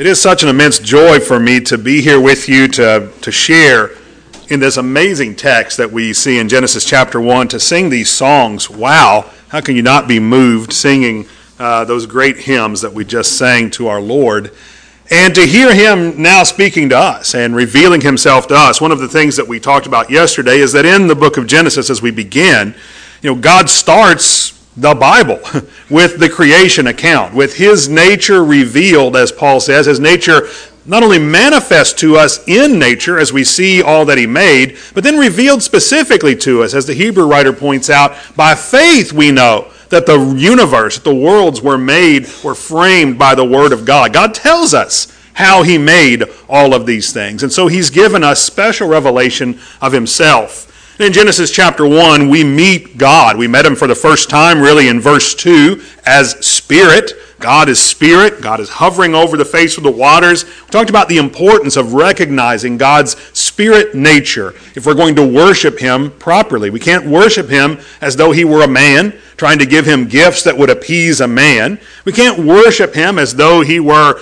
It is such an immense joy for me to be here with you to, to share in this amazing text that we see in Genesis chapter 1 to sing these songs. Wow, how can you not be moved singing uh, those great hymns that we just sang to our Lord? And to hear him now speaking to us and revealing himself to us. One of the things that we talked about yesterday is that in the book of Genesis, as we begin, you know, God starts the Bible with the creation account, with his nature revealed, as Paul says, his nature not only manifest to us in nature as we see all that he made, but then revealed specifically to us, as the Hebrew writer points out, by faith we know that the universe, the worlds were made, were framed by the Word of God. God tells us how he made all of these things. And so he's given us special revelation of himself. In Genesis chapter 1, we meet God. We met him for the first time, really, in verse 2 as Spirit. God is Spirit. God is hovering over the face of the waters. We talked about the importance of recognizing God's Spirit nature if we're going to worship Him properly. We can't worship Him as though He were a man, trying to give Him gifts that would appease a man. We can't worship Him as though He were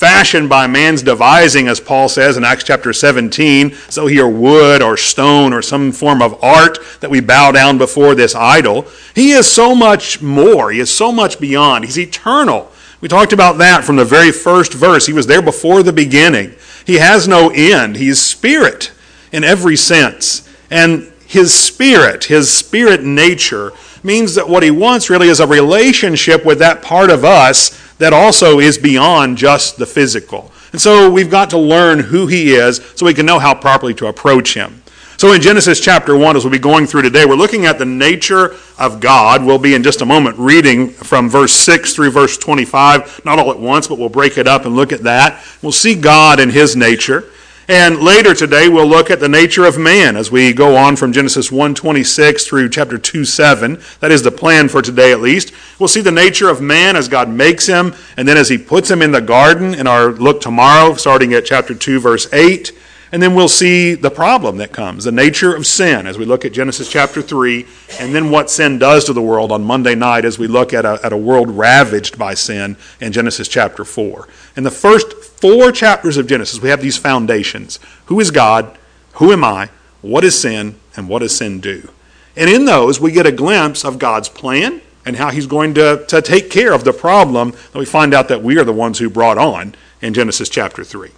fashioned by man's devising, as Paul says in Acts chapter 17, so he are wood or stone or some form of art that we bow down before this idol. He is so much more. He is so much beyond. He's eternal. We talked about that from the very first verse. He was there before the beginning. He has no end. He's spirit in every sense. And his spirit, his spirit nature, means that what he wants really is a relationship with that part of us that also is beyond just the physical. And so we've got to learn who he is so we can know how properly to approach him. So in Genesis chapter 1, as we'll be going through today, we're looking at the nature of God. We'll be in just a moment reading from verse 6 through verse 25, not all at once, but we'll break it up and look at that. We'll see God and his nature. And later today, we'll look at the nature of man as we go on from Genesis 1:26 through chapter 2:7. That is the plan for today, at least. We'll see the nature of man as God makes him, and then as He puts him in the garden. In our look tomorrow, starting at chapter 2, verse 8. And then we'll see the problem that comes, the nature of sin, as we look at Genesis chapter 3, and then what sin does to the world on Monday night as we look at a, at a world ravaged by sin in Genesis chapter 4. In the first four chapters of Genesis, we have these foundations Who is God? Who am I? What is sin? And what does sin do? And in those, we get a glimpse of God's plan and how He's going to, to take care of the problem that we find out that we are the ones who brought on in Genesis chapter 3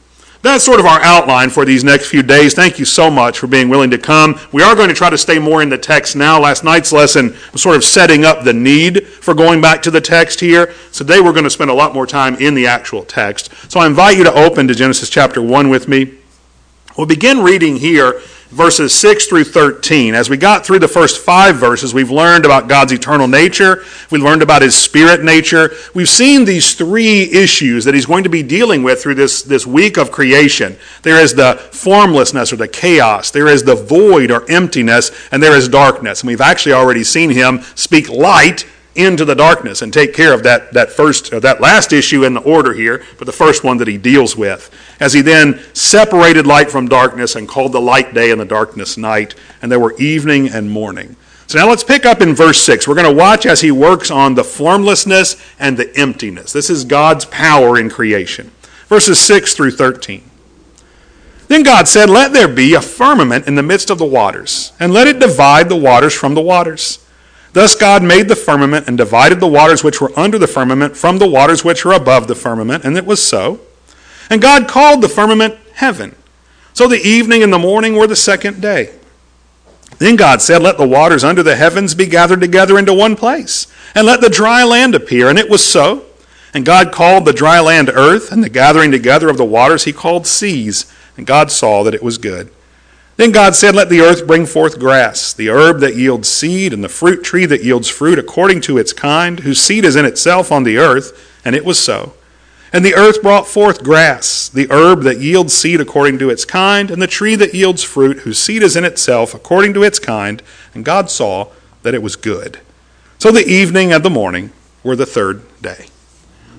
that's sort of our outline for these next few days. Thank you so much for being willing to come. We are going to try to stay more in the text now. Last night's lesson was sort of setting up the need for going back to the text here. So today we're going to spend a lot more time in the actual text. So I invite you to open to Genesis chapter 1 with me. We'll begin reading here verses 6 through 13. As we got through the first five verses, we've learned about God's eternal nature. We learned about his spirit nature. We've seen these three issues that he's going to be dealing with through this, this week of creation. There is the formlessness or the chaos. There is the void or emptiness, and there is darkness. And we've actually already seen him speak light into the darkness and take care of that, that first, uh, that last issue in the order here, but the first one that he deals with. As he then separated light from darkness and called the light day and the darkness night, and there were evening and morning. So now let's pick up in verse 6. We're going to watch as he works on the formlessness and the emptiness. This is God's power in creation. Verses 6 through 13. Then God said, Let there be a firmament in the midst of the waters, and let it divide the waters from the waters. Thus God made the firmament and divided the waters which were under the firmament from the waters which were above the firmament, and it was so. And God called the firmament heaven. So the evening and the morning were the second day. Then God said, Let the waters under the heavens be gathered together into one place, and let the dry land appear. And it was so. And God called the dry land earth, and the gathering together of the waters he called seas. And God saw that it was good. Then God said, Let the earth bring forth grass, the herb that yields seed, and the fruit tree that yields fruit according to its kind, whose seed is in itself on the earth. And it was so. And the earth brought forth grass, the herb that yields seed according to its kind, and the tree that yields fruit, whose seed is in itself according to its kind. And God saw that it was good. So the evening and the morning were the third day.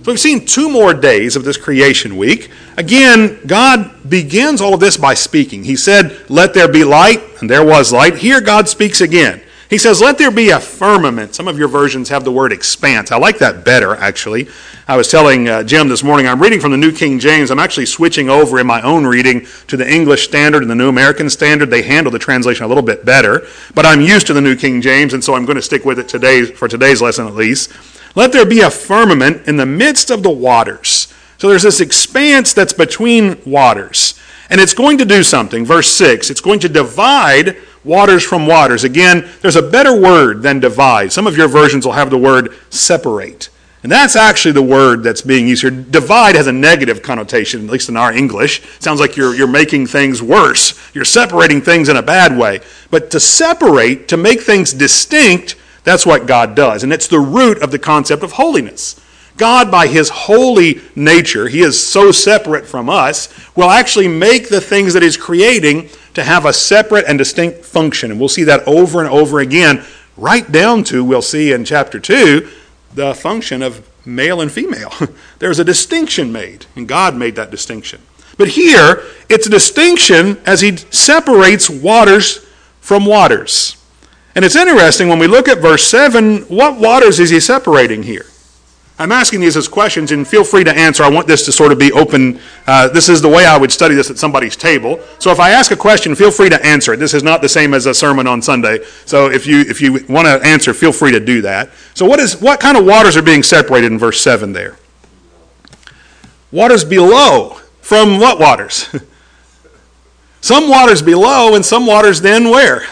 So we've seen two more days of this creation week. Again, God begins all of this by speaking. He said, Let there be light, and there was light. Here, God speaks again. He says, Let there be a firmament. Some of your versions have the word expanse. I like that better, actually. I was telling uh, Jim this morning, I'm reading from the New King James. I'm actually switching over in my own reading to the English Standard and the New American Standard. They handle the translation a little bit better, but I'm used to the New King James, and so I'm going to stick with it today for today's lesson at least. Let there be a firmament in the midst of the waters. So there's this expanse that's between waters. And it's going to do something. Verse 6 it's going to divide waters from waters. Again, there's a better word than divide. Some of your versions will have the word separate. And that's actually the word that's being used here. Divide has a negative connotation, at least in our English. It sounds like you're, you're making things worse. You're separating things in a bad way. But to separate, to make things distinct, that's what God does. And it's the root of the concept of holiness. God, by his holy nature, he is so separate from us, will actually make the things that he's creating to have a separate and distinct function. And we'll see that over and over again, right down to, we'll see in chapter 2, the function of male and female. There's a distinction made, and God made that distinction. But here, it's a distinction as he separates waters from waters. And it's interesting when we look at verse 7, what waters is he separating here? I'm asking these as questions, and feel free to answer. I want this to sort of be open. Uh, this is the way I would study this at somebody's table. So if I ask a question, feel free to answer it. This is not the same as a sermon on Sunday. So if you if you want to answer, feel free to do that. So what is what kind of waters are being separated in verse seven there? Waters below from what waters? some waters below, and some waters then where?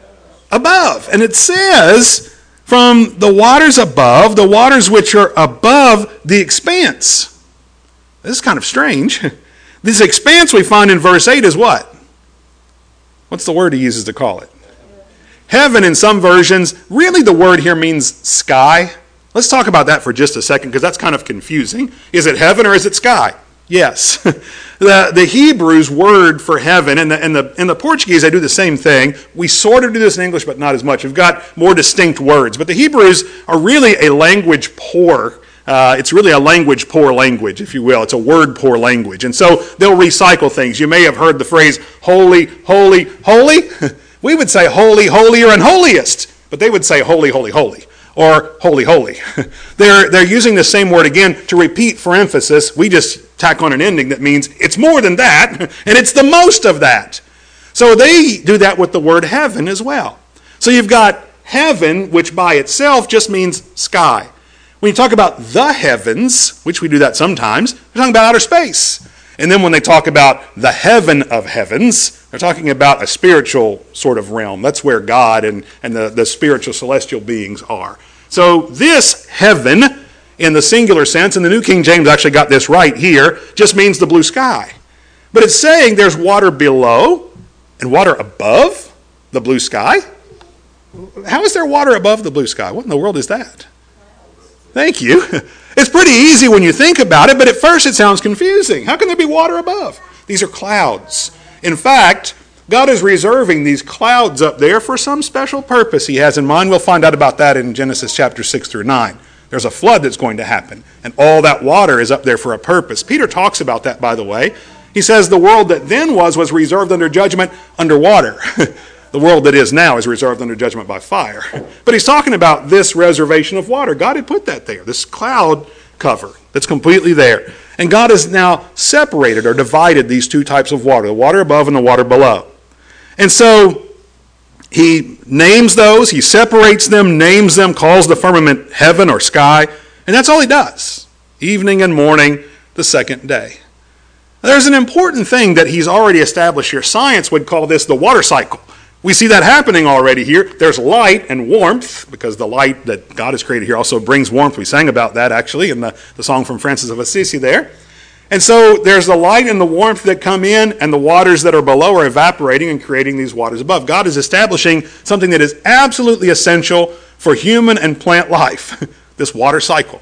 Above. And it says from the waters above, the waters which are above the expanse. This is kind of strange. This expanse we find in verse 8 is what? What's the word he uses to call it? Heaven in some versions, really the word here means sky. Let's talk about that for just a second because that's kind of confusing. Is it heaven or is it sky? Yes. the, the Hebrew's word for heaven, and the, and, the, and the Portuguese, they do the same thing. We sort of do this in English, but not as much. We've got more distinct words. But the Hebrews are really a language poor. Uh, it's really a language poor language, if you will. It's a word poor language. And so they'll recycle things. You may have heard the phrase holy, holy, holy. we would say holy, holier, and holiest. But they would say holy, holy, holy or holy, holy. they're, they're using the same word again to repeat for emphasis. We just tack on an ending that means it's more than that, and it's the most of that. So they do that with the word heaven as well. So you've got heaven, which by itself just means sky. When you talk about the heavens, which we do that sometimes, we're talking about outer space. And then when they talk about the heaven of heavens, they're talking about a spiritual sort of realm. That's where God and, and the, the spiritual celestial beings are. So this heaven, in the singular sense, and the New King James actually got this right here, just means the blue sky. But it's saying there's water below and water above the blue sky. How is there water above the blue sky? What in the world is that? Thank you. It's pretty easy when you think about it, but at first it sounds confusing. How can there be water above? These are clouds. In fact, God is reserving these clouds up there for some special purpose He has in mind. We'll find out about that in Genesis chapter 6 through 9. There's a flood that's going to happen, and all that water is up there for a purpose. Peter talks about that, by the way. He says the world that then was was reserved under judgment underwater. The world that is now is reserved under judgment by fire. But he's talking about this reservation of water. God had put that there, this cloud cover that's completely there. And God has now separated or divided these two types of water the water above and the water below. And so he names those, he separates them, names them, calls the firmament heaven or sky, and that's all he does. Evening and morning, the second day. There's an important thing that he's already established here. Science would call this the water cycle. We see that happening already here. There's light and warmth, because the light that God has created here also brings warmth. We sang about that actually in the, the song from Francis of Assisi there. And so there's the light and the warmth that come in, and the waters that are below are evaporating and creating these waters above. God is establishing something that is absolutely essential for human and plant life this water cycle.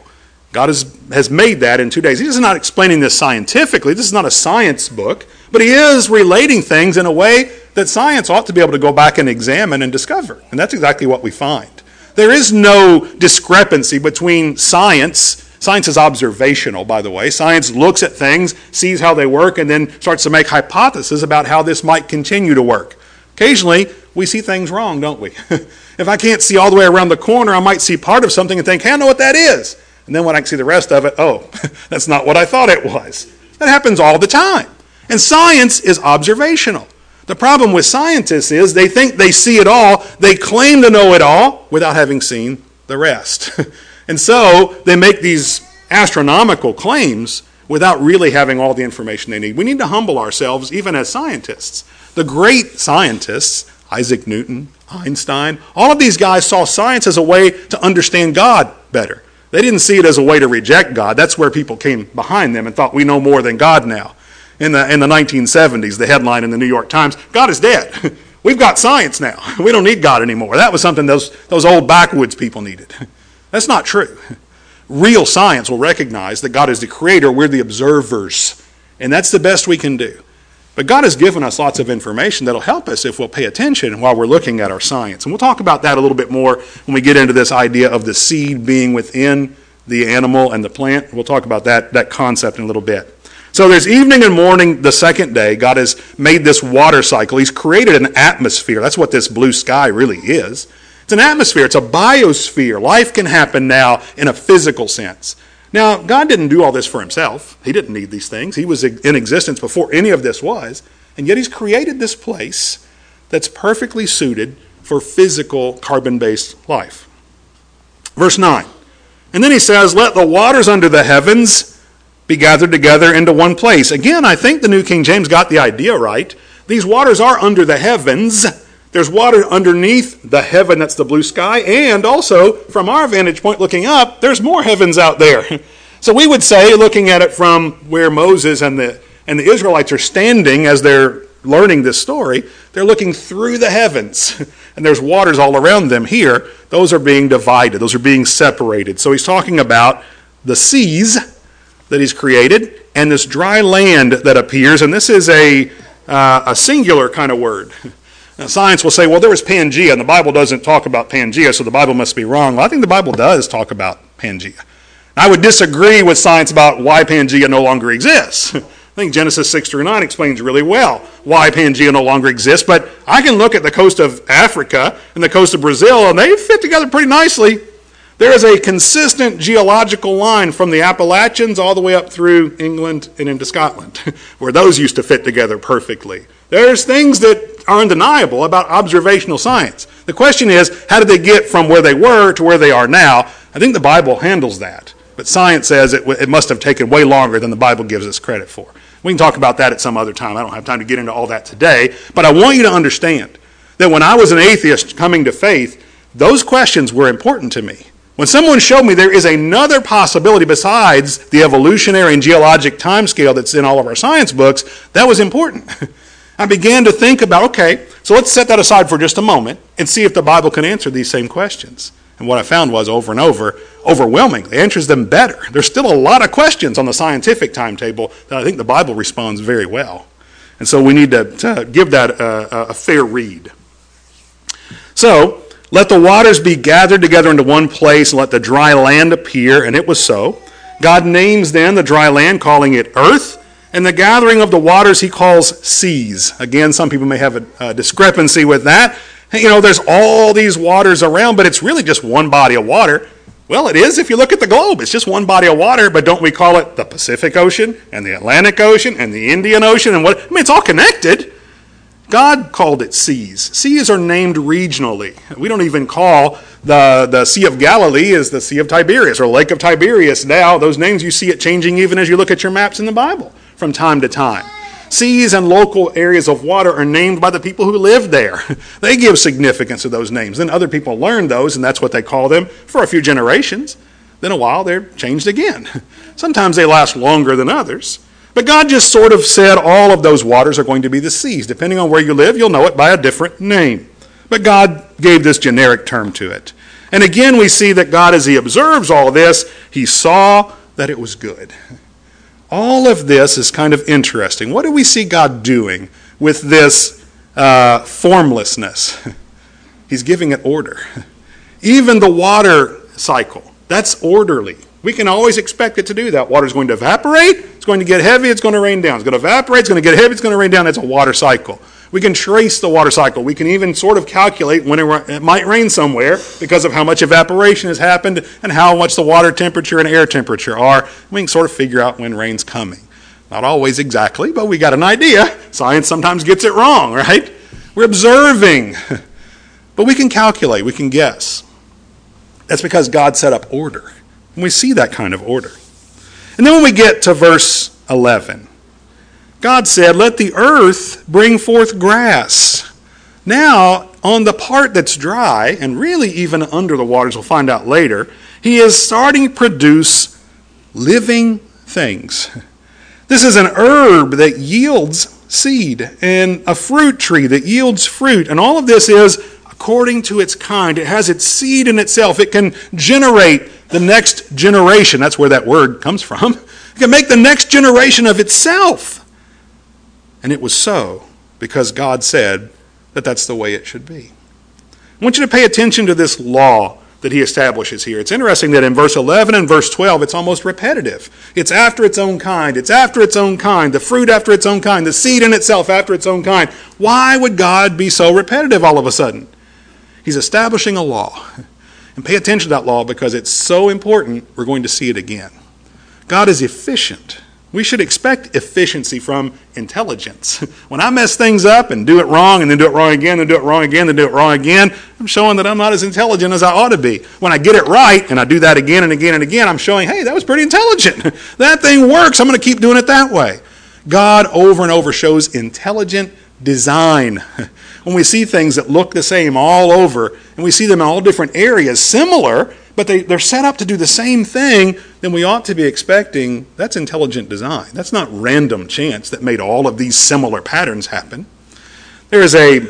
God has, has made that in two days. He's not explaining this scientifically. This is not a science book, but he is relating things in a way that science ought to be able to go back and examine and discover. And that's exactly what we find. There is no discrepancy between science. Science is observational, by the way. Science looks at things, sees how they work, and then starts to make hypotheses about how this might continue to work. Occasionally, we see things wrong, don't we? If I can't see all the way around the corner, I might see part of something and think, hey, I know what that is. And then when I see the rest of it, oh, that's not what I thought it was. That happens all the time. And science is observational. The problem with scientists is they think they see it all, they claim to know it all without having seen the rest. and so they make these astronomical claims without really having all the information they need. We need to humble ourselves, even as scientists. The great scientists, Isaac Newton, Einstein, all of these guys saw science as a way to understand God better. They didn't see it as a way to reject God. That's where people came behind them and thought, we know more than God now. In the, in the 1970s, the headline in the New York Times God is dead. We've got science now. We don't need God anymore. That was something those, those old backwoods people needed. That's not true real science will recognize that God is the creator, we're the observers. And that's the best we can do. But God has given us lots of information that'll help us if we'll pay attention while we're looking at our science. And we'll talk about that a little bit more when we get into this idea of the seed being within the animal and the plant. We'll talk about that, that concept in a little bit. So there's evening and morning the second day. God has made this water cycle. He's created an atmosphere. That's what this blue sky really is. It's an atmosphere, it's a biosphere. Life can happen now in a physical sense. Now, God didn't do all this for himself. He didn't need these things. He was in existence before any of this was. And yet, He's created this place that's perfectly suited for physical carbon based life. Verse 9. And then He says, Let the waters under the heavens be gathered together into one place. Again, I think the New King James got the idea right. These waters are under the heavens there's water underneath the heaven that's the blue sky, and also from our vantage point looking up, there's more heavens out there. So we would say, looking at it from where Moses and the, and the Israelites are standing as they're learning this story, they're looking through the heavens, and there's waters all around them here. Those are being divided, those are being separated. So he's talking about the seas that he's created and this dry land that appears, and this is a, uh, a singular kind of word. Now, science will say, well, there was Pangea, and the Bible doesn't talk about Pangea, so the Bible must be wrong. Well, I think the Bible does talk about Pangea. I would disagree with science about why Pangea no longer exists. I think Genesis 6 through 9 explains really well why Pangea no longer exists, but I can look at the coast of Africa and the coast of Brazil, and they fit together pretty nicely. There is a consistent geological line from the Appalachians all the way up through England and into Scotland, where those used to fit together perfectly. There's things that are undeniable about observational science. The question is, how did they get from where they were to where they are now? I think the Bible handles that. But science says it, it must have taken way longer than the Bible gives us credit for. We can talk about that at some other time. I don't have time to get into all that today. But I want you to understand that when I was an atheist coming to faith, those questions were important to me. When someone showed me there is another possibility besides the evolutionary and geologic timescale that's in all of our science books, that was important. I began to think about okay, so let's set that aside for just a moment and see if the Bible can answer these same questions. And what I found was over and over, overwhelmingly, It answers them better. There's still a lot of questions on the scientific timetable that I think the Bible responds very well. And so we need to, to give that a, a fair read. So, let the waters be gathered together into one place, and let the dry land appear, and it was so. God names then the dry land, calling it earth. And the gathering of the waters he calls seas. Again, some people may have a, a, discrepancy with that. You know, there's all these waters around, but it's really just one body of water. Well, it is if you look at the globe. It's just one body of water, but don't we call it the Pacific Ocean and the Atlantic Ocean and the Indian Ocean and what? I mean, it's all connected. God called it seas. Seas are named regionally. We don't even call the, the Sea of Galilee as the Sea of Tiberias or Lake of Tiberias now. Those names you see it changing even as you look at your maps in the Bible from time to time. Seas and local areas of water are named by the people who live there. They give significance to those names. Then other people learn those, and that's what they call them for a few generations. Then a while, they're changed again. Sometimes they last longer than others. But God just sort of said all of those waters are going to be the seas. Depending on where you live, you'll know it by a different name. But God gave this generic term to it. And again, we see that God, as He observes all this, He saw that it was good. All of this is kind of interesting. What do we see God doing with this uh, formlessness? He's giving it order. Even the water cycle, that's orderly. We can always expect it to do that. Water is going to evaporate, it's going to get heavy, it's going to rain down. It's going to evaporate, it's going to get heavy, it's going to rain down. It's a water cycle. We can trace the water cycle. We can even sort of calculate when it might rain somewhere because of how much evaporation has happened and how much the water temperature and air temperature are. We can sort of figure out when rain's coming. Not always exactly, but we got an idea. Science sometimes gets it wrong, right? We're observing. But we can calculate, we can guess. That's because God set up order. And we see that kind of order. And then when we get to verse 11, God said, Let the earth bring forth grass. Now, on the part that's dry, and really even under the waters, we'll find out later, he is starting to produce living things. This is an herb that yields seed, and a fruit tree that yields fruit. And all of this is according to its kind. It has its seed in itself. It can generate the next generation. That's where that word comes from. It can make the next generation of itself. And it was so because God said that that's the way it should be. I want you to pay attention to this law that he establishes here. It's interesting that in verse 11 and verse 12, it's almost repetitive. It's after its own kind. It's after its own kind. The fruit after its own kind. The seed in itself after its own kind. Why would God be so repetitive all of a sudden? He's establishing a law. And pay attention to that law because it's so important, we're going to see it again. God is efficient. We should expect efficiency from intelligence. When I mess things up and do it wrong and then do it wrong again and do it wrong again and do it wrong again, I'm showing that I'm not as intelligent as I ought to be. When I get it right and I do that again and again and again, I'm showing, hey, that was pretty intelligent. that thing works. I'm going to keep doing it that way. God over and over shows intelligent design. when we see things that look the same all over, and we see them in all different areas, similar, but they, they're set up to do the same thing, then we ought to be expecting that's intelligent design. That's not random chance that made all of these similar patterns happen. There is a,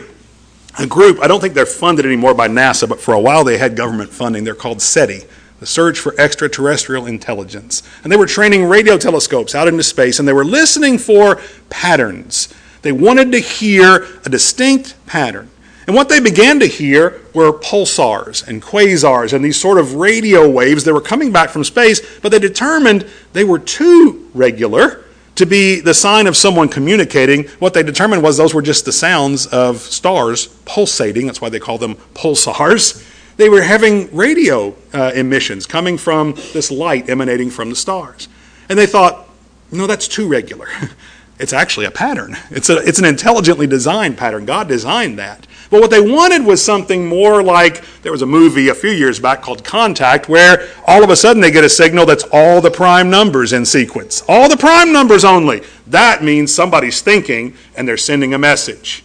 a group, I don't think they're funded anymore by NASA, but for a while they had government funding. They're called SETI, the Search for Extraterrestrial Intelligence. And they were training radio telescopes out into space, and they were listening for patterns they wanted to hear a distinct pattern. And what they began to hear were pulsars and quasars and these sort of radio waves that were coming back from space, but they determined they were too regular to be the sign of someone communicating. What they determined was those were just the sounds of stars pulsating. That's why they call them pulsars. They were having radio uh, emissions coming from this light emanating from the stars. And they thought, no, that's too regular. It's actually a pattern. It's, a, it's an intelligently designed pattern. God designed that. But what they wanted was something more like there was a movie a few years back called Contact, where all of a sudden they get a signal that's all the prime numbers in sequence. All the prime numbers only. That means somebody's thinking and they're sending a message.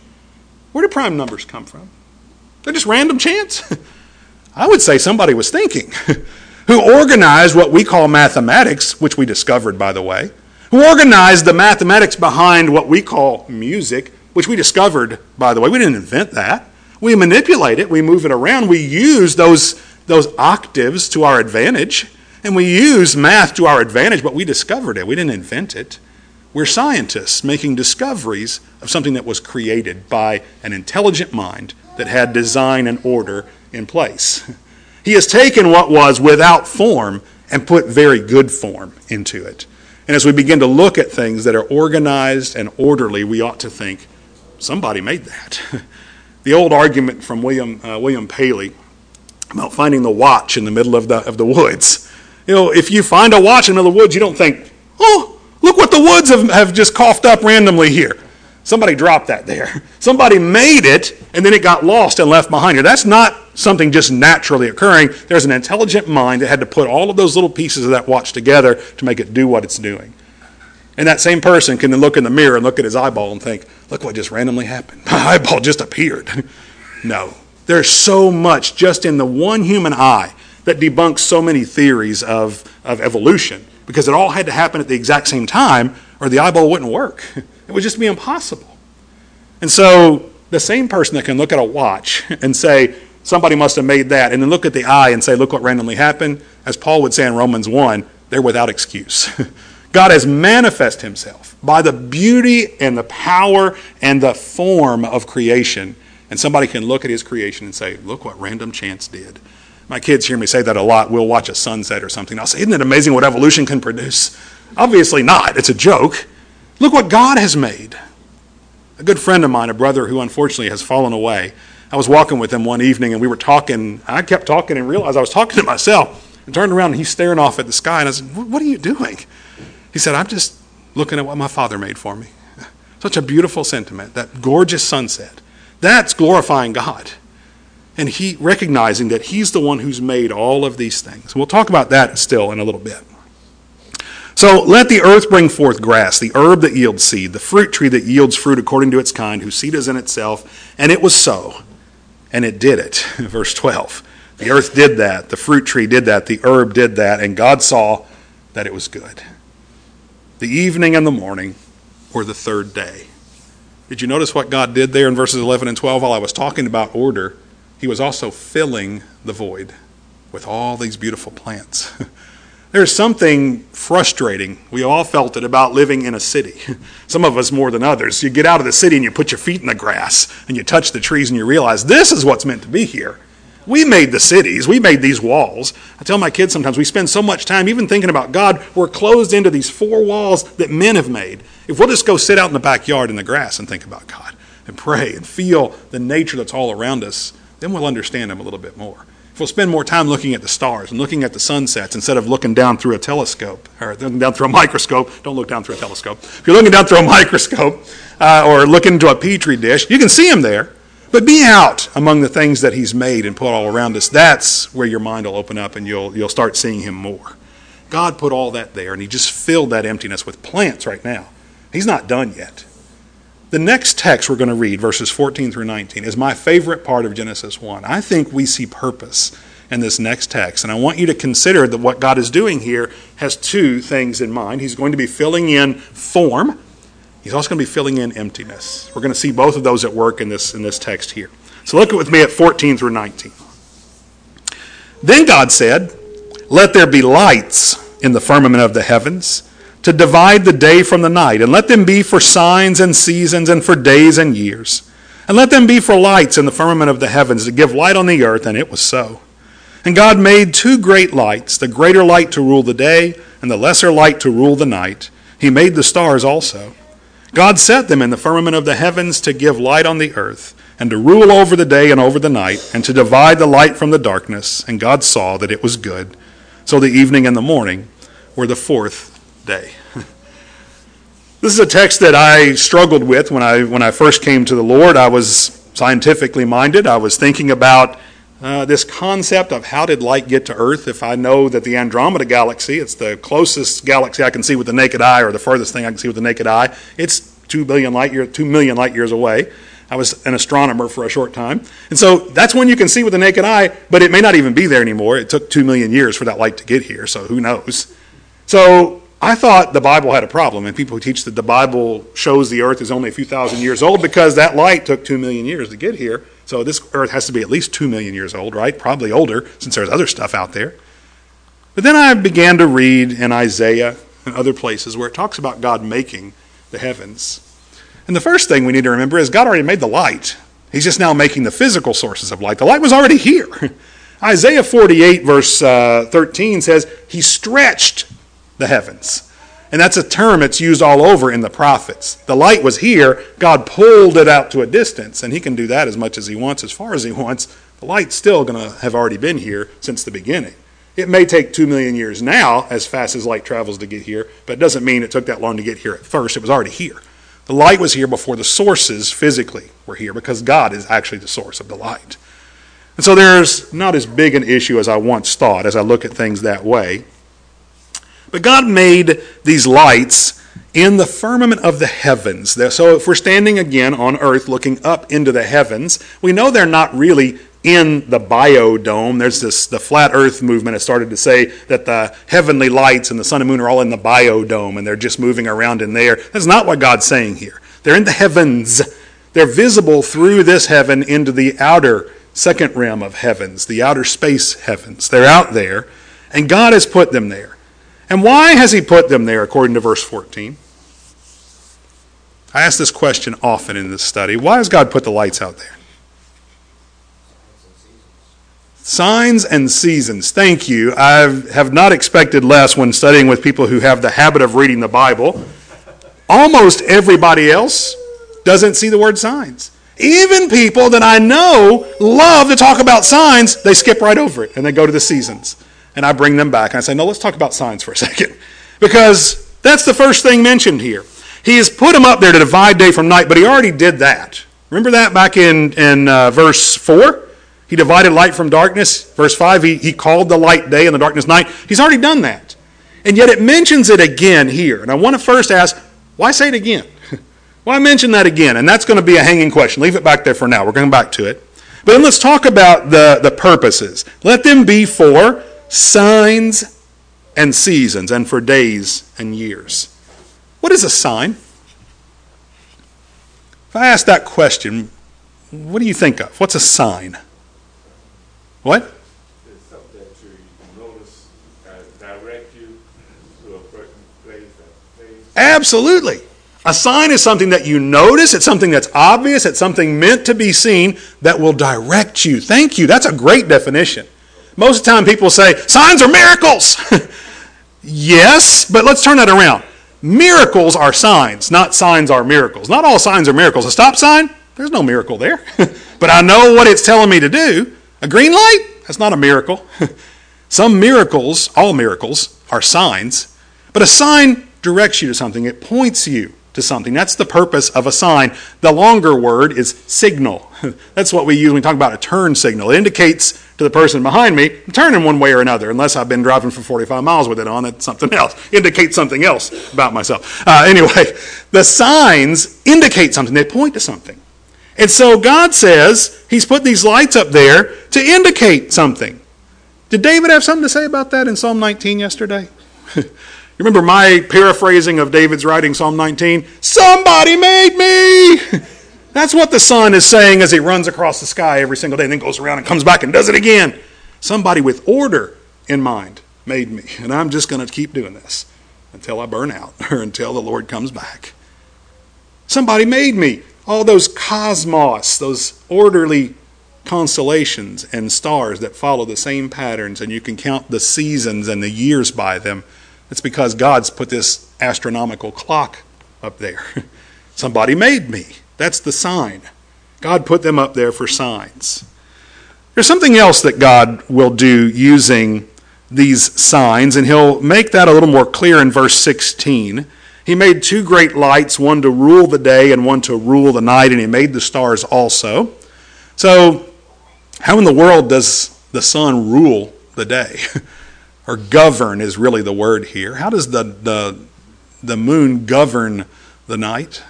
Where do prime numbers come from? They're just random chance? I would say somebody was thinking, who organized what we call mathematics, which we discovered, by the way who organized the mathematics behind what we call music, which we discovered, by the way. We didn't invent that. We manipulate it, we move it around, we use those, those octaves to our advantage, and we use math to our advantage, but we discovered it. We didn't invent it. We're scientists making discoveries of something that was created by an intelligent mind that had design and order in place. He has taken what was without form and put very good form into it. And as we begin to look at things that are organized and orderly, we ought to think, somebody made that. the old argument from William, uh, William Paley about finding the watch in the middle of the, of the woods. You know, if you find a watch in the middle of the woods, you don't think, oh, look what the woods have, have just coughed up randomly here. Somebody dropped that there. Somebody made it, and then it got lost and left behind here. That's not something just naturally occurring. There's an intelligent mind that had to put all of those little pieces of that watch together to make it do what it's doing. And that same person can then look in the mirror and look at his eyeball and think, look what just randomly happened. My eyeball just appeared. no. There's so much just in the one human eye that debunks so many theories of, of evolution because it all had to happen at the exact same time or the eyeball wouldn't work. It would just be impossible. And so the same person that can look at a watch and say, somebody must have made that, and then look at the eye and say, look what randomly happened, as Paul would say in Romans 1, they're without excuse. God has manifest himself by the beauty and the power and the form of creation. And somebody can look at his creation and say, look what random chance did. My kids hear me say that a lot. We'll watch a sunset or something. I'll say, isn't it amazing what evolution can produce? Obviously not. It's a joke. Look what God has made. A good friend of mine, a brother who unfortunately has fallen away, I was walking with him one evening and we were talking. I kept talking and realized I was talking to myself and turned around and he's staring off at the sky. And I said, What are you doing? He said, I'm just looking at what my father made for me. Such a beautiful sentiment, that gorgeous sunset. That's glorifying God. And he recognizing that he's the one who's made all of these things. We'll talk about that still in a little bit. So let the earth bring forth grass, the herb that yields seed, the fruit tree that yields fruit according to its kind, whose seed is in itself. And it was so. And it did it. Verse 12. The earth did that. The fruit tree did that. The herb did that. And God saw that it was good. The evening and the morning were the third day. Did you notice what God did there in verses 11 and 12 while I was talking about order? He was also filling the void with all these beautiful plants. There's something frustrating. We all felt it about living in a city. Some of us more than others. You get out of the city and you put your feet in the grass and you touch the trees and you realize this is what's meant to be here. We made the cities, we made these walls. I tell my kids sometimes we spend so much time even thinking about God, we're closed into these four walls that men have made. If we'll just go sit out in the backyard in the grass and think about God and pray and feel the nature that's all around us, then we'll understand Him a little bit more if we'll spend more time looking at the stars and looking at the sunsets instead of looking down through a telescope or looking down through a microscope, don't look down through a telescope. If you're looking down through a microscope uh, or looking into a petri dish, you can see them there. But be out among the things that He's made and put all around us. That's where your mind will open up and you'll, you'll start seeing Him more. God put all that there and He just filled that emptiness with plants right now. He's not done yet. The next text we're going to read, verses 14 through 19, is my favorite part of Genesis 1. I think we see purpose in this next text. And I want you to consider that what God is doing here has two things in mind. He's going to be filling in form, He's also going to be filling in emptiness. We're going to see both of those at work in this, in this text here. So look with me at 14 through 19. Then God said, Let there be lights in the firmament of the heavens to divide the day from the night, and let them be for signs and seasons and for days and years. And let them be for lights in the firmament of the heavens to give light on the earth, and it was so. And God made two great lights, the greater light to rule the day, and the lesser light to rule the night. He made the stars also. God set them in the firmament of the heavens to give light on the earth, and to rule over the day and over the night, and to divide the light from the darkness. And God saw that it was good. So the evening and the morning were the fourth day. this is a text that I struggled with when I, when I first came to the Lord. I was scientifically minded. I was thinking about uh, this concept of how did light get to Earth if I know that the Andromeda galaxy, it's the closest galaxy I can see with the naked eye, or the furthest thing I can see with the naked eye, it's 2 billion light year, 2 million light years away. I was an astronomer for a short time. And so that's when you can see with the naked eye, but it may not even be there anymore. It took 2 million years for that light to get here, so who knows. So I thought the Bible had a problem, and people who teach that the Bible shows the earth is only a few thousand years old because that light took two million years to get here. So this earth has to be at least two million years old, right? Probably older, since there's other stuff out there. But then I began to read in Isaiah and other places where it talks about God making the heavens. And the first thing we need to remember is God already made the light. He's just now making the physical sources of light. The light was already here. Isaiah 48, verse uh, 13 says, He stretched the heavens. And that's a term that's used all over in the prophets. The light was here, God pulled it out to a distance, and He can do that as much as He wants, as far as He wants. The light's still going to have already been here since the beginning. It may take two million years now, as fast as light travels to get here, but it doesn't mean it took that long to get here at first. It was already here. The light was here before the sources physically were here because God is actually the source of the light. And so there's not as big an issue as I once thought as I look at things that way. But God made these lights in the firmament of the heavens. So if we're standing again on earth looking up into the heavens, we know they're not really in the biodome. There's this the flat earth movement has started to say that the heavenly lights and the sun and moon are all in the biodome and they're just moving around in there. That's not what God's saying here. They're in the heavens. They're visible through this heaven into the outer second realm of heavens, the outer space heavens. They're out there, and God has put them there. And why has he put them there, according to verse 14? I ask this question often in this study. Why has God put the lights out there? Signs and seasons. Thank you. I have not expected less when studying with people who have the habit of reading the Bible. Almost everybody else doesn't see the word signs. Even people that I know love to talk about signs, they skip right over it and they go to the seasons. And I bring them back and I say, no, let's talk about signs for a second. Because that's the first thing mentioned here. He has put them up there to divide day from night, but he already did that. Remember that back in, in uh, verse 4? He divided light from darkness. Verse 5, he, he called the light day and the darkness night. He's already done that. And yet it mentions it again here. And I want to first ask, why say it again? Why mention that again? And that's going to be a hanging question. Leave it back there for now. We're going back to it. But then let's talk about the, the purposes. Let them be for signs and seasons and for days and years. What is a sign? If I ask that question, what do you think of? What's a sign? What? It's something that you notice, direct you to a certain place, place. Absolutely. A sign is something that you notice, it's something that's obvious, it's something meant to be seen that will direct you. Thank you. That's a great definition. Most of the time people say, signs are miracles. yes, but let's turn that around. Miracles are signs, not signs are miracles. Not all signs are miracles. A stop sign, there's no miracle there. but I know what it's telling me to do. A green light, that's not a miracle. Some miracles, all miracles, are signs. But a sign directs you to something, it points you to something. That's the purpose of a sign. The longer word is signal. That's what we use when we talk about a turn signal. It indicates to the person behind me, I'm turning one way or another, unless I've been driving for 45 miles with it on, it's something else. Indicates something else about myself. Uh, anyway, the signs indicate something, they point to something. And so God says He's put these lights up there to indicate something. Did David have something to say about that in Psalm 19 yesterday? You remember my paraphrasing of David's writing, Psalm 19? Somebody made me! That's what the sun is saying as he runs across the sky every single day and then goes around and comes back and does it again. Somebody with order in mind made me. And I'm just going to keep doing this until I burn out or until the Lord comes back. Somebody made me. All those cosmos, those orderly constellations and stars that follow the same patterns, and you can count the seasons and the years by them. It's because God's put this astronomical clock up there. Somebody made me. That's the sign. God put them up there for signs. There's something else that God will do using these signs, and he'll make that a little more clear in verse 16. He made two great lights, one to rule the day and one to rule the night, and he made the stars also. So, how in the world does the sun rule the day? or govern is really the word here. How does the, the, the moon govern the night?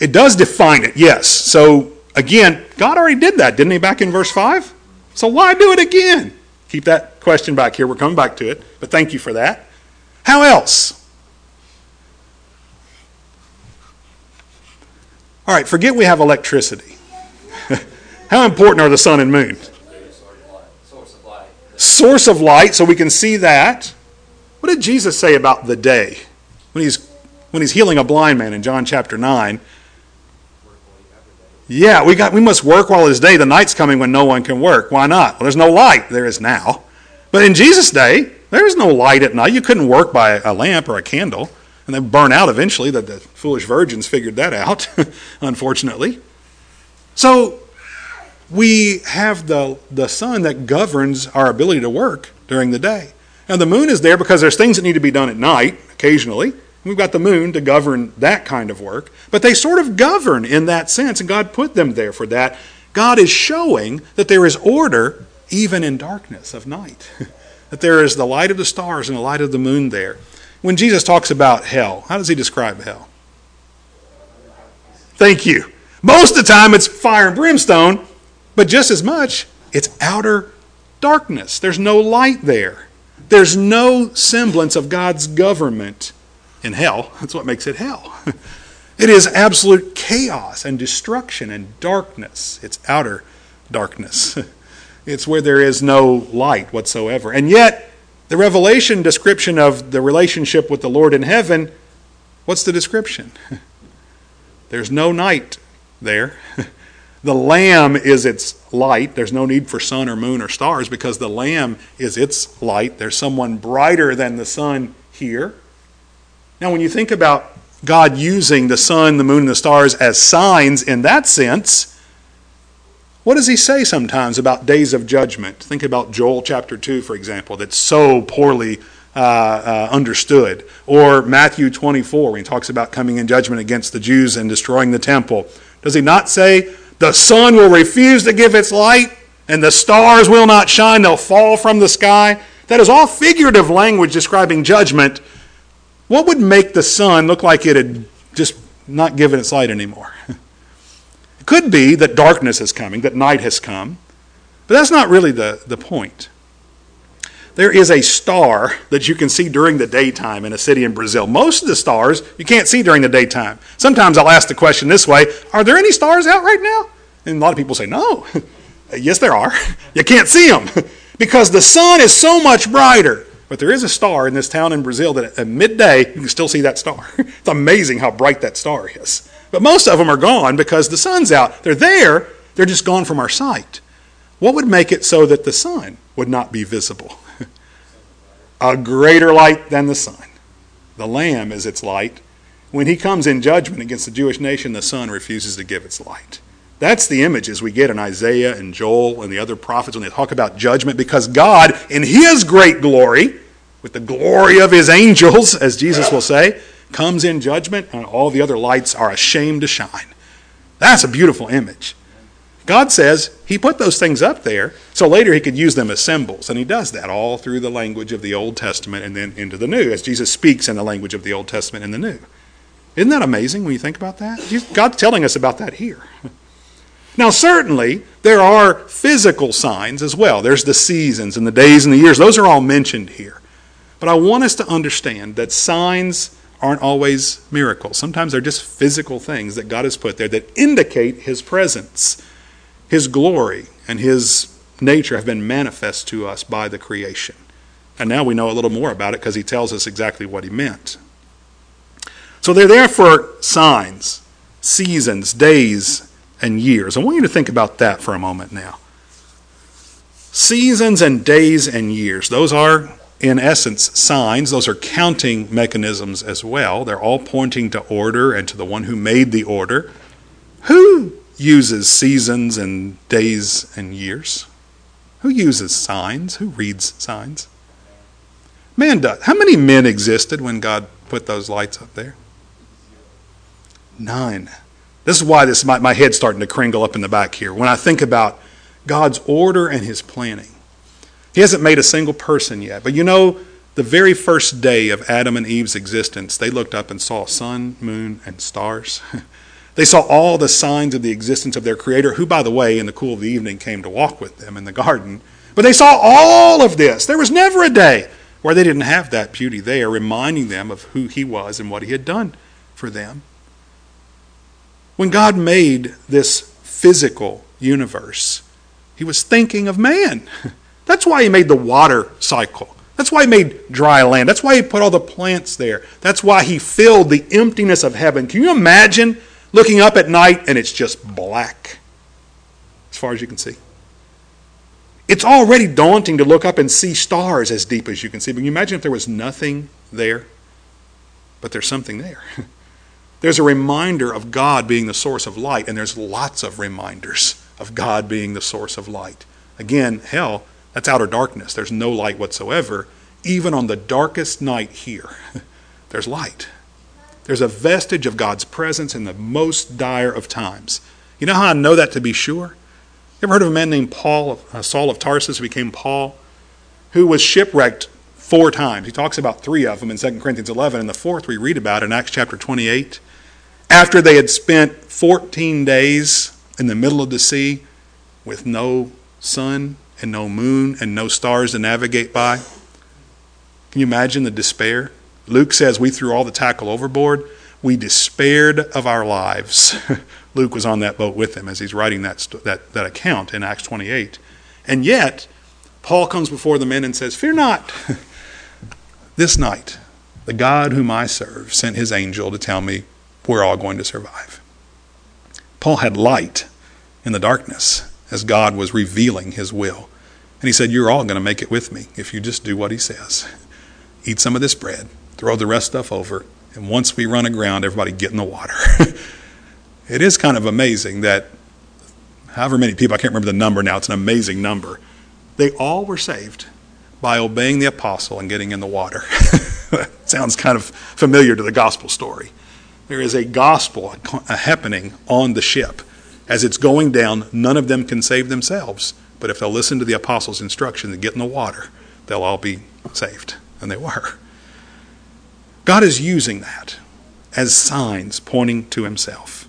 It does define it, yes. So again, God already did that, didn't he, back in verse 5? So why do it again? Keep that question back here. We're coming back to it, but thank you for that. How else? All right, forget we have electricity. How important are the sun and moon? Source of light, so we can see that. What did Jesus say about the day when he's when he's healing a blind man in John chapter 9? Yeah, we got we must work while it is day. The night's coming when no one can work. Why not? Well, there's no light. There is now. But in Jesus' day, there is no light at night. You couldn't work by a lamp or a candle. And they burn out eventually. That the foolish virgins figured that out, unfortunately. So we have the, the sun that governs our ability to work during the day. And the moon is there because there's things that need to be done at night occasionally. We've got the moon to govern that kind of work. But they sort of govern in that sense, and God put them there for that. God is showing that there is order even in darkness of night, that there is the light of the stars and the light of the moon there. When Jesus talks about hell, how does he describe hell? Thank you. Most of the time it's fire and brimstone, but just as much, it's outer darkness. There's no light there. There's no semblance of God's government in hell. That's what makes it hell. It is absolute chaos and destruction and darkness. It's outer darkness. It's where there is no light whatsoever. And yet, the revelation description of the relationship with the Lord in heaven, what's the description? There's no night there. The Lamb is its light. There's no need for sun or moon or stars because the Lamb is its light. There's someone brighter than the sun here. Now, when you think about God using the sun, the moon, and the stars as signs in that sense, what does he say sometimes about days of judgment? Think about Joel chapter 2, for example, that's so poorly uh, uh, understood. Or Matthew 24, when he talks about coming in judgment against the Jews and destroying the temple. Does he not say, the sun will refuse to give its light, and the stars will not shine, they'll fall from the sky? That is all figurative language describing judgment. What would make the sun look like it had just not given its light anymore? It could be that darkness is coming, that night has come, but that's not really the, the point. There is a star that you can see during the daytime in a city in Brazil. Most of the stars you can't see during the daytime. Sometimes I'll ask the question this way Are there any stars out right now? And a lot of people say, No. yes, there are. You can't see them because the sun is so much brighter. But there is a star in this town in Brazil that at midday you can still see that star. it's amazing how bright that star is. But most of them are gone because the sun's out. They're there, they're just gone from our sight. What would make it so that the sun would not be visible? a greater light than the sun. The Lamb is its light. When he comes in judgment against the Jewish nation, the sun refuses to give its light. That's the images we get in Isaiah and Joel and the other prophets when they talk about judgment because God, in his great glory, with the glory of his angels, as Jesus will say, comes in judgment, and all the other lights are ashamed to shine. That's a beautiful image. God says He put those things up there so later He could use them as symbols, and He does that all through the language of the Old Testament and then into the New, as Jesus speaks in the language of the Old Testament and the New. Isn't that amazing when you think about that? God's telling us about that here. Now, certainly, there are physical signs as well. There's the seasons and the days and the years. Those are all mentioned here. But I want us to understand that signs aren't always miracles. Sometimes they're just physical things that God has put there that indicate His presence. His glory and His nature have been manifest to us by the creation. And now we know a little more about it because He tells us exactly what He meant. So they're there for signs, seasons, days, and years. I want you to think about that for a moment now. Seasons and days and years, those are in essence, signs. Those are counting mechanisms as well. They're all pointing to order and to the one who made the order. Who uses seasons and days and years? Who uses signs? Who reads signs? Man does. How many men existed when God put those lights up there? Nine. This is why this my, my head's starting to kringle up in the back here. When I think about God's order and his planning. He hasn't made a single person yet. But you know, the very first day of Adam and Eve's existence, they looked up and saw sun, moon, and stars. they saw all the signs of the existence of their Creator, who, by the way, in the cool of the evening came to walk with them in the garden. But they saw all of this. There was never a day where they didn't have that beauty there, reminding them of who He was and what He had done for them. When God made this physical universe, He was thinking of man. That's why he made the water cycle. That's why he made dry land. That's why he put all the plants there. That's why he filled the emptiness of heaven. Can you imagine looking up at night and it's just black as far as you can see? It's already daunting to look up and see stars as deep as you can see. But can you imagine if there was nothing there? But there's something there. There's a reminder of God being the source of light, and there's lots of reminders of God being the source of light. Again, hell that's outer darkness. There's no light whatsoever. Even on the darkest night here, there's light. There's a vestige of God's presence in the most dire of times. You know how I know that to be sure? You ever heard of a man named Paul, uh, Saul of Tarsus, who became Paul, who was shipwrecked four times? He talks about three of them in 2 Corinthians 11, and the fourth we read about in Acts chapter 28. After they had spent 14 days in the middle of the sea with no sun and no moon and no stars to navigate by. Can you imagine the despair? Luke says we threw all the tackle overboard. We despaired of our lives. Luke was on that boat with him as he's writing that, that, that account in Acts 28. And yet, Paul comes before the men and says, Fear not. this night, the God whom I serve sent his angel to tell me we're all going to survive. Paul had light in the darkness as God was revealing his will. And he said, You're all going to make it with me if you just do what he says. Eat some of this bread, throw the rest stuff over, And once we run aground, everybody get in the water. it is kind of amazing that however many people, I can't remember the number now, it's an amazing number, they all were saved by obeying the apostle and getting in the water. Sounds kind of familiar to the gospel story. There is a gospel happening on the ship. As it's going down, none of them can save themselves. But if they'll listen to the apostles' instruction and get in the water, they'll all be saved. And they were. God is using that as signs pointing to himself.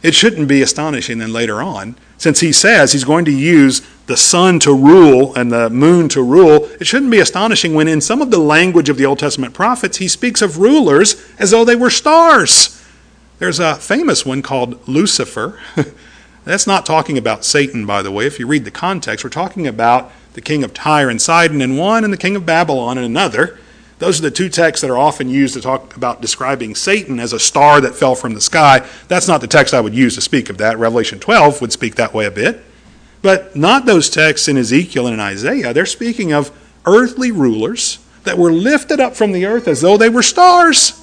It shouldn't be astonishing then later on, since he says he's going to use the sun to rule and the moon to rule, it shouldn't be astonishing when in some of the language of the Old Testament prophets he speaks of rulers as though they were stars. There's a famous one called Lucifer. That's not talking about Satan, by the way. If you read the context, we're talking about the king of Tyre and Sidon in one and the king of Babylon in another. Those are the two texts that are often used to talk about describing Satan as a star that fell from the sky. That's not the text I would use to speak of that. Revelation 12 would speak that way a bit. But not those texts in Ezekiel and in Isaiah. They're speaking of earthly rulers that were lifted up from the earth as though they were stars.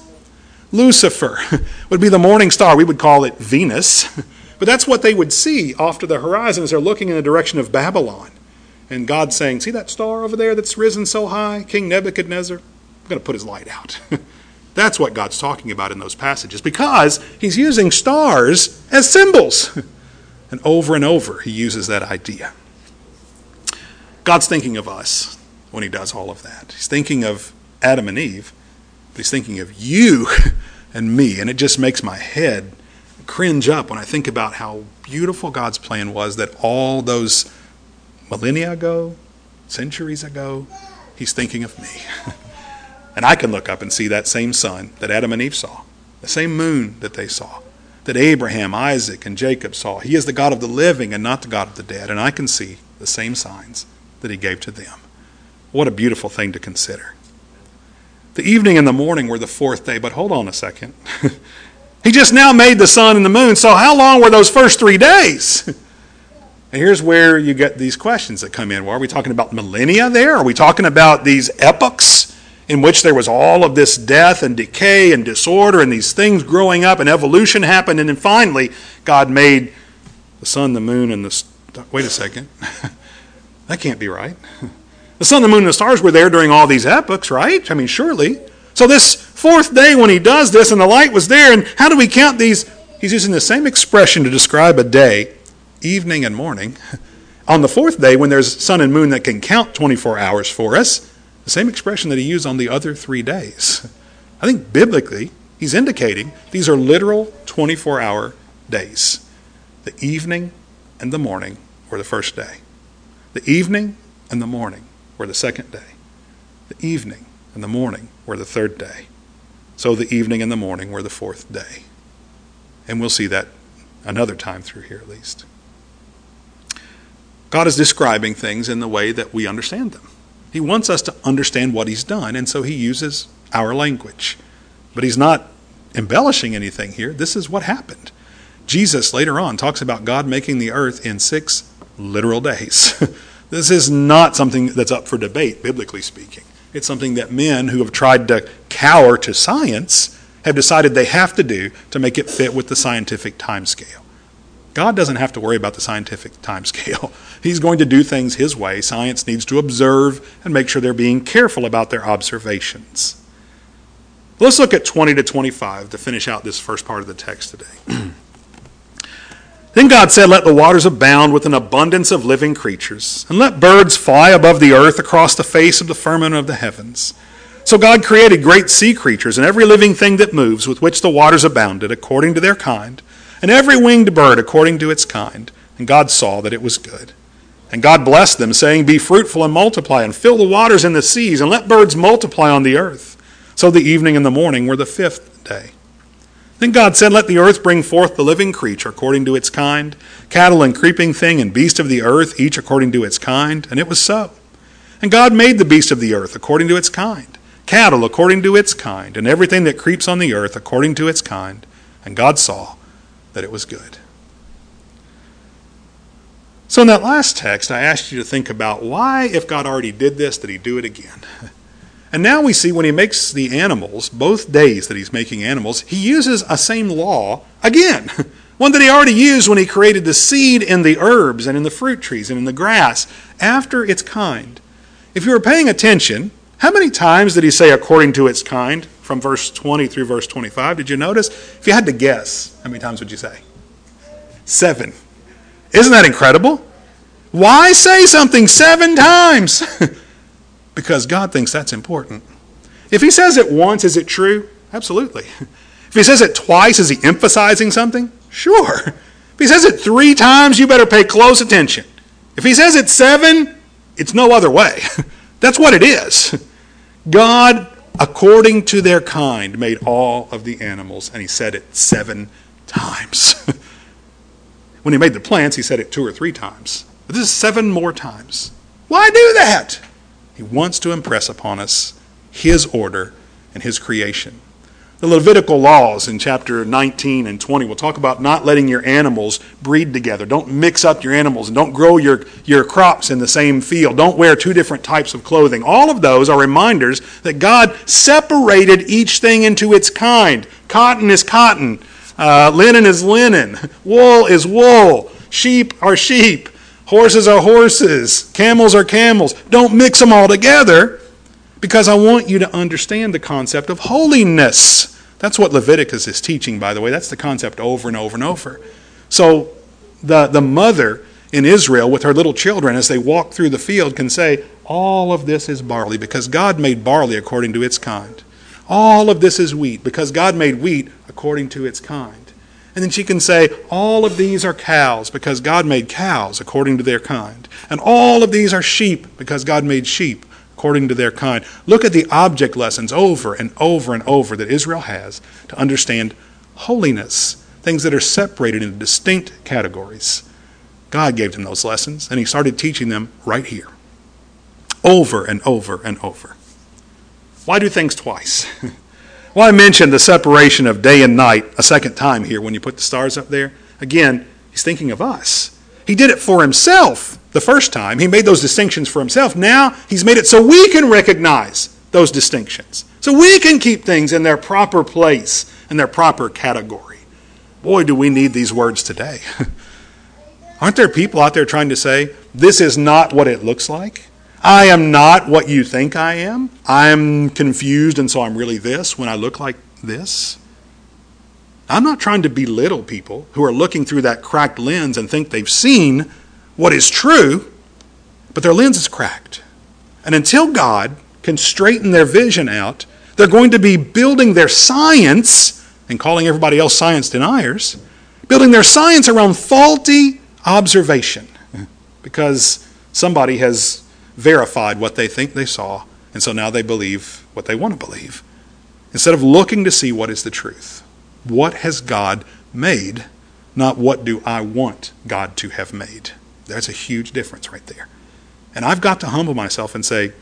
Lucifer would be the morning star. We would call it Venus. But that's what they would see off to the horizon as they're looking in the direction of Babylon. And God saying, See that star over there that's risen so high? King Nebuchadnezzar? Going to put his light out. That's what God's talking about in those passages because he's using stars as symbols. And over and over, he uses that idea. God's thinking of us when he does all of that. He's thinking of Adam and Eve, but he's thinking of you and me. And it just makes my head cringe up when I think about how beautiful God's plan was that all those millennia ago, centuries ago, he's thinking of me. And I can look up and see that same sun that Adam and Eve saw, the same moon that they saw, that Abraham, Isaac, and Jacob saw. He is the God of the living and not the God of the dead. And I can see the same signs that he gave to them. What a beautiful thing to consider. The evening and the morning were the fourth day, but hold on a second. he just now made the sun and the moon, so how long were those first three days? and here's where you get these questions that come in. Well, are we talking about millennia there? Are we talking about these epochs? In which there was all of this death and decay and disorder and these things growing up and evolution happened and then finally God made the sun, the moon, and the wait a second. that can't be right. The sun, the moon, and the stars were there during all these epochs, right? I mean, surely. So this fourth day when he does this and the light was there, and how do we count these? He's using the same expression to describe a day, evening and morning. On the fourth day, when there's sun and moon that can count 24 hours for us, the same expression that he used on the other three days. I think biblically, he's indicating these are literal 24 hour days. The evening and the morning were the first day. The evening and the morning were the second day. The evening and the morning were the third day. So the evening and the morning were the fourth day. And we'll see that another time through here at least. God is describing things in the way that we understand them. He wants us to understand what he's done, and so he uses our language. But he's not embellishing anything here. This is what happened. Jesus later on talks about God making the earth in six literal days. this is not something that's up for debate, biblically speaking. It's something that men who have tried to cower to science have decided they have to do to make it fit with the scientific timescale. God doesn't have to worry about the scientific time scale. He's going to do things His way. Science needs to observe and make sure they're being careful about their observations. Let's look at 20 to 25 to finish out this first part of the text today. then God said, Let the waters abound with an abundance of living creatures, and let birds fly above the earth across the face of the firmament of the heavens. So God created great sea creatures and every living thing that moves, with which the waters abounded, according to their kind and every winged bird according to its kind. And God saw that it was good. And God blessed them, saying, Be fruitful and multiply, and fill the waters and the seas, and let birds multiply on the earth. So the evening and the morning were the fifth day. Then God said, Let the earth bring forth the living creature according to its kind, cattle and creeping thing, and beast of the earth, each according to its kind. And it was so. And God made the beast of the earth according to its kind, cattle according to its kind, and everything that creeps on the earth according to its kind. And God saw that it was good. So, in that last text, I asked you to think about why, if God already did this, did he do it again? And now we see when he makes the animals, both days that he's making animals, he uses a same law again. One that he already used when he created the seed in the herbs and in the fruit trees and in the grass, after its kind. If you were paying attention, how many times did he say according to its kind from verse 20 through verse 25? Did you notice? If you had to guess, how many times would you say? Seven. Isn't that incredible? Why say something seven times? because God thinks that's important. If he says it once, is it true? Absolutely. If he says it twice, is he emphasizing something? Sure. If he says it three times, you better pay close attention. If he says it seven, it's no other way. That's what it is. God, according to their kind, made all of the animals, and he said it seven times. when he made the plants, he said it two or three times. But this is seven more times. Why do that? He wants to impress upon us his order and his creation. The Levitical laws in chapter 19 and 20 will talk about not letting your animals breed together. Don't mix up your animals and don't grow your, your crops in the same field. Don't wear two different types of clothing. All of those are reminders that God separated each thing into its kind. Cotton is cotton, uh, linen is linen, wool is wool, sheep are sheep, horses are horses, camels are camels. Don't mix them all together because I want you to understand the concept of holiness. That's what Leviticus is teaching, by the way. That's the concept over and over and over. So the, the mother in Israel with her little children, as they walk through the field, can say, All of this is barley because God made barley according to its kind. All of this is wheat because God made wheat according to its kind. And then she can say, All of these are cows because God made cows according to their kind. And all of these are sheep because God made sheep according to their kind. Look at the object lessons over and over and over that Israel has to understand holiness, things that are separated into distinct categories. God gave them those lessons, and He started teaching them right here, over and over and over. Why do things twice? well, I mentioned the separation of day and night a second time here when you put the stars up there. Again, He's thinking of us. He did it for Himself the first time. He made those distinctions for himself. Now he's made it so we can recognize those distinctions. So we can keep things in their proper place, in their proper category. Boy, do we need these words today. Aren't there people out there trying to say, this is not what it looks like? I am not what you think I am. I'm confused, and so I'm really this when I look like this. I'm not trying to belittle people who are looking through that cracked lens and think they've seen what is true, but their lens is cracked. And until God can straighten their vision out, they're going to be building their science and calling everybody else science deniers, building their science around faulty observation because somebody has verified what they think they saw, and so now they believe what they want to believe. Instead of looking to see what is the truth. What has God made, not what do I want God to have made. There's a huge difference right there. And I've got to humble myself and say,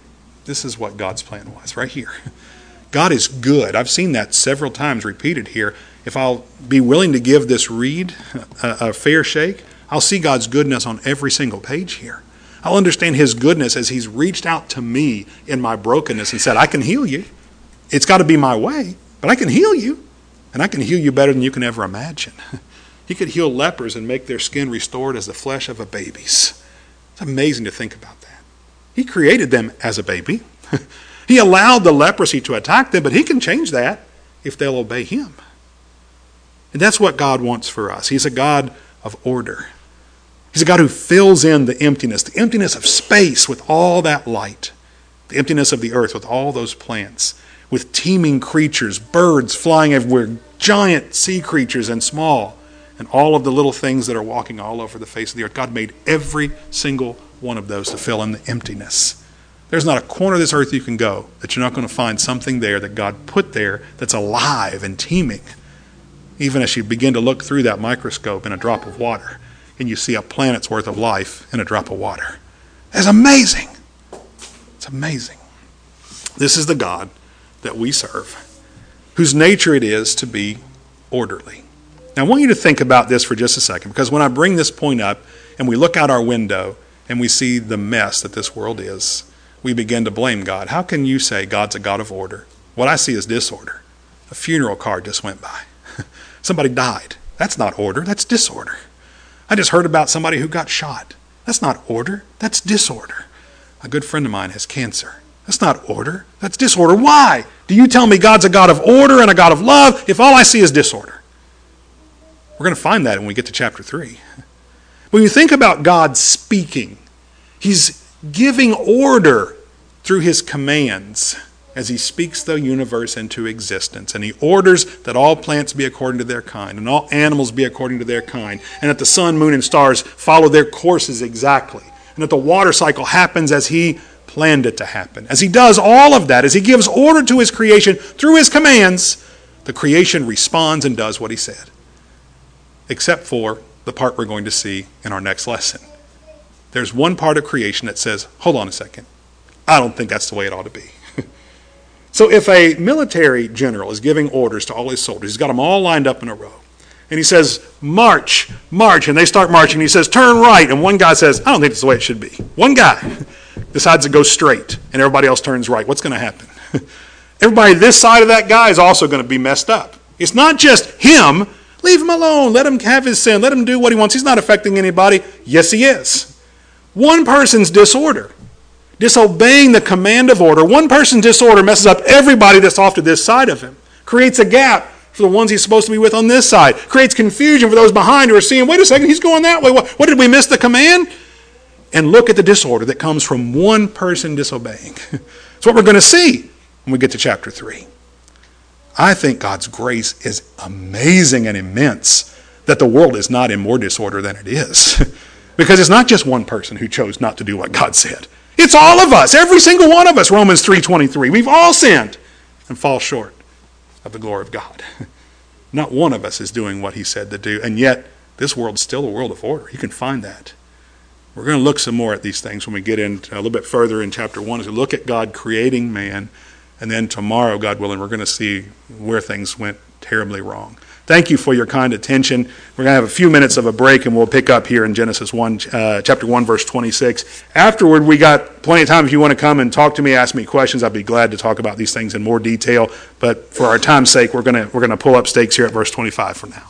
this is what God's plan was right here. God is good. I've seen that several times repeated here. If I'll be willing to give this read a, a, fair shake, I'll see God's goodness on every single page here. I'll understand His goodness as He's reached out to me in my brokenness and said, I can heal you. It's got to be my way, but I can heal you. And I can heal you better than you can ever imagine. He could heal lepers and make their skin restored as the flesh of a baby's. It's amazing to think about that. He created them as a baby. he allowed the leprosy to attack them, but he can change that if they'll obey him. And that's what God wants for us. He's a God of order. He's a God who fills in the emptiness, the emptiness of space with all that light, the emptiness of the earth with all those plants, with teeming creatures, birds flying everywhere, giant sea creatures and small and all of the little things that are walking all over the face of the earth. God made every single one of those to fill in the emptiness. There's not a corner of this earth you can go that you're not going to find something there that God put there that's alive and teeming. Even as you begin to look through that microscope in a drop of water and you see a planet's worth of life in a drop of water. It's amazing. It's amazing. This is the God that we serve, whose nature it is to be orderly. Now, I want you to think about this for just a second because when I bring this point up and we look out our window and we see the mess that this world is, we begin to blame God. How can you say God's a God of order? What I see is disorder. A funeral car just went by. somebody died. That's not order, that's disorder. I just heard about somebody who got shot. That's not order, that's disorder. A good friend of mine has cancer. That's not order, that's disorder. Why? Do you tell me God's a God of order and a God of love if all I see is disorder? We're going to find that when we get to chapter 3. When you think about God speaking, He's giving order through His commands as He speaks the universe into existence. And He orders that all plants be according to their kind, and all animals be according to their kind, and that the sun, moon, and stars follow their courses exactly, and that the water cycle happens as He planned it to happen. As He does all of that, as He gives order to His creation through His commands, the creation responds and does what He said except for the part we're going to see in our next lesson. There's one part of creation that says, hold on a second, I don't think that's the way it ought to be. so if a military general is giving orders to all his soldiers, he's got them all lined up in a row, and he says, march, march, and they start marching, he says, turn right, and one guy says, I don't think that's the way it should be. One guy decides to go straight, and everybody else turns right. What's going to happen? Everybody this side of that guy is also going to be messed up. It's not just him Leave him alone. Let him have his sin. Let him do what he wants. He's not affecting anybody. Yes, he is. One person's disorder, disobeying the command of order, one person's disorder messes up everybody that's off to this side of him, creates a gap for the ones he's supposed to be with on this side, creates confusion for those behind who are seeing, wait a second, he's going that way. What, what did we miss the command? And look at the disorder that comes from one person disobeying. It's what we're going to see when we get to chapter 3. I think God's grace is amazing and immense that the world is not in more disorder than it is. because it's not just one person who chose not to do what God said. It's all of us, every single one of us, Romans 3:23. We've all sinned and fall short of the glory of God. Not one of us is doing what he said to do, and yet this world's still a world of order. You can find that. We're going to look some more at these things when we get in a little bit further in chapter 1 as we look at God creating man and then tomorrow, God willing, we're going to see where things went terribly wrong. Thank you for your kind attention. We're going to have a few minutes of a break, and we'll pick up here in Genesis 1, uh, chapter 1, verse 26. Afterward, we got plenty of time if you want to come and talk to me, ask me questions. I'd be glad to talk about these things in more detail. But for our time's sake, we're going to, we're going to pull up stakes here at verse 25 for now.